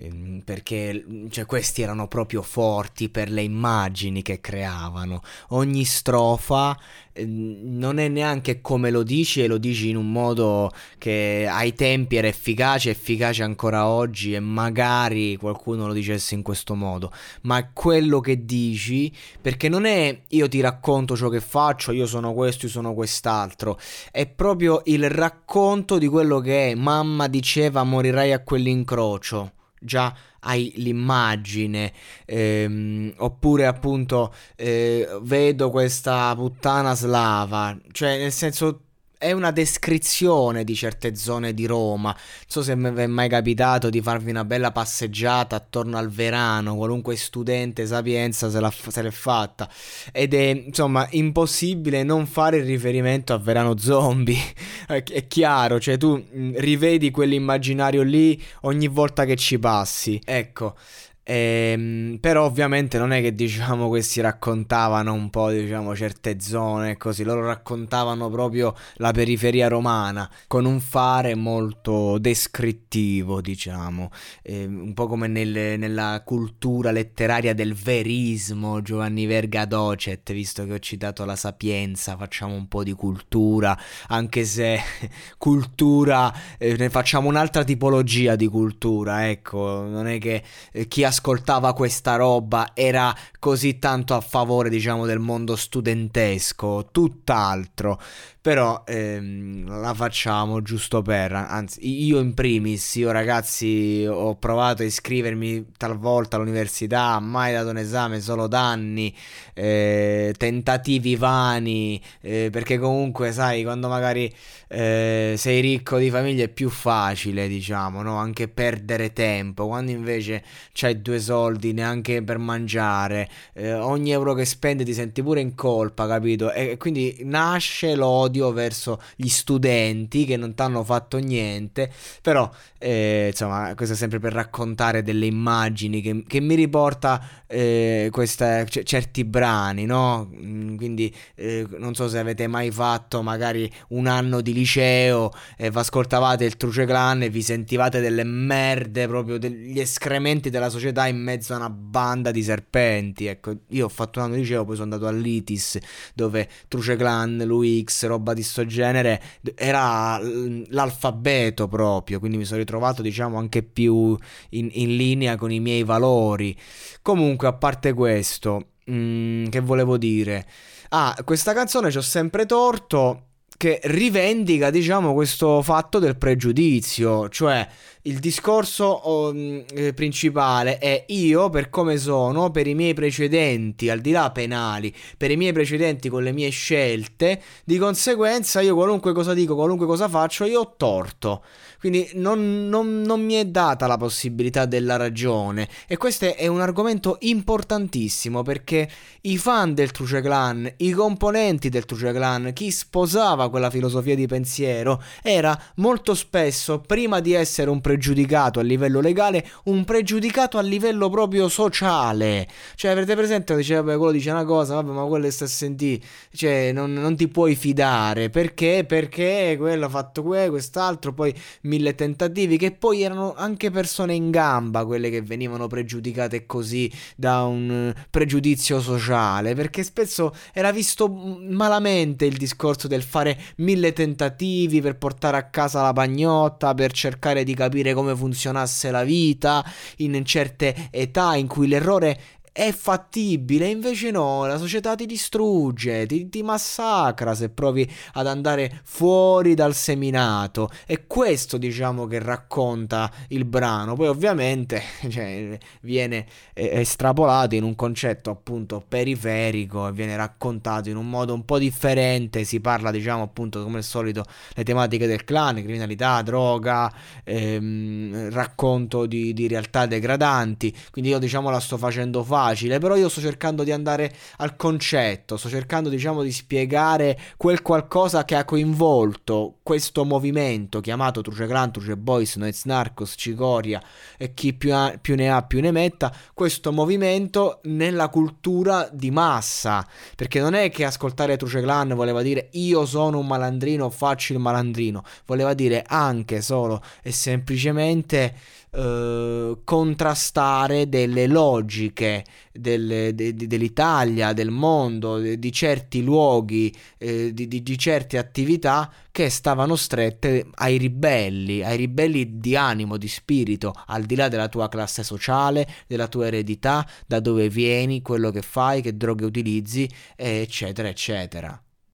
Ehm, perché cioè, questi erano proprio forti per le immagini che creavano. Ogni strofa ehm, non è neanche come lo dici e lo dici in un modo che ai tempi era efficace, efficace ancora oggi e magari qualcuno lo dicesse in questo modo, ma quello che dici perché non è io ti racconto ciò che faccio, io sono questo, io sono quest'altro, è proprio il racconto di quello che è. Mamma diceva morirai a quell'incrocio già hai l'immagine, ehm, oppure appunto eh, vedo questa puttana slava, cioè nel senso è una descrizione di certe zone di Roma. Non so se vi è mai capitato di farvi una bella passeggiata attorno al Verano, qualunque studente sapienza se, se l'è fatta. Ed è insomma impossibile non fare riferimento a Verano Zombie. è chiaro, cioè tu rivedi quell'immaginario lì ogni volta che ci passi. Ecco. Ehm, però ovviamente non è che diciamo che si raccontavano un po' diciamo certe zone così, loro raccontavano proprio la periferia romana con un fare molto descrittivo diciamo, ehm, un po' come nel, nella cultura letteraria del verismo, Giovanni Verga Docet, visto che ho citato la sapienza, facciamo un po' di cultura, anche se cultura, eh, ne facciamo un'altra tipologia di cultura, ecco, non è che eh, chi ha ascoltava questa roba era così tanto a favore, diciamo, del mondo studentesco, tutt'altro. Però ehm, la facciamo giusto per, anzi, io in primis, io ragazzi ho provato a iscrivermi talvolta all'università, mai dato un esame, solo danni, eh, tentativi vani, eh, perché comunque sai, quando magari eh, sei ricco di famiglia è più facile, diciamo, no? Anche perdere tempo, quando invece c'hai due soldi neanche per mangiare, eh, ogni euro che spendi ti senti pure in colpa, capito? E, e quindi nasce l'odio verso gli studenti che non ti hanno fatto niente, però eh, insomma questo è sempre per raccontare delle immagini che, che mi riporta eh, questa, c- certi brani, no? Mm, quindi eh, non so se avete mai fatto magari un anno di liceo e vi ascoltavate il Truce Clan e vi sentivate delle merde, proprio degli escrementi della società in mezzo a una banda di serpenti. Ecco, io ho fatto un anno di liceo, poi sono andato all'ITIS dove Truce Clan, Luix, roba di sto genere era l'alfabeto proprio, quindi mi sono ritrovato diciamo anche più in, in linea con i miei valori. Comunque, a parte questo, mh, mm, che volevo dire? Ah, questa canzone ci ho sempre torto che rivendica, diciamo, questo fatto del pregiudizio, cioè il discorso um, eh, principale è io per come sono, per i miei precedenti, al di là penali, per i miei precedenti con le mie scelte, di conseguenza io qualunque cosa dico, qualunque cosa faccio, io ho torto. Quindi non, non, non mi è data la possibilità della ragione. E questo è un argomento importantissimo perché i fan del Truce Clan, i componenti del Truce Clan, chi sposava quella filosofia di pensiero, era molto spesso, prima di essere un pregiudicato a livello legale, un pregiudicato a livello proprio sociale. Cioè, avete presente? Diceva, vabbè, quello dice una cosa, vabbè, ma quello sta a sentire. Cioè, non, non, ti puoi fidare. Perché? Perché quello ha fatto que, quest'altro, poi mille tentativi, che poi erano anche persone in gamba, quelle che venivano pregiudicate così da un pregiudizio sociale. Perché spesso era visto malamente il discorso del fare mille tentativi per portare a casa la pagnotta, per cercare di capire capire come funzionasse la vita in certe età in cui l'errore è fattibile, invece no, la società ti distrugge, ti, ti, massacra se provi ad andare fuori dal seminato. È questo, diciamo, che racconta il brano. Poi ovviamente cioè, viene estrapolato in un concetto appunto periferico e viene raccontato in un modo un po' differente. Si parla, diciamo, appunto, come al solito, le tematiche del clan, criminalità, droga, ehm, racconto di, di realtà degradanti. Quindi io, diciamo, la sto facendo fare facile, però io sto cercando di andare al concetto, sto cercando diciamo di spiegare quel qualcosa che ha coinvolto questo movimento chiamato Truce Clan, Truce Boys, Noiz Narcos, Cicoria e chi più, ha, più ne ha più ne metta, questo movimento nella cultura di massa, perché non è che ascoltare Truce Clan voleva dire io sono un malandrino, faccio il malandrino, voleva dire anche solo e semplicemente eh, contrastare delle logiche del, de, de, dell'Italia, del mondo, de, di certi luoghi, eh, di, di, di, certe attività che stavano strette ai ribelli, ai ribelli di animo, di spirito, al di là della tua classe sociale, della tua eredità, da dove vieni, quello che fai, che droghe utilizzi, eccetera, eccetera.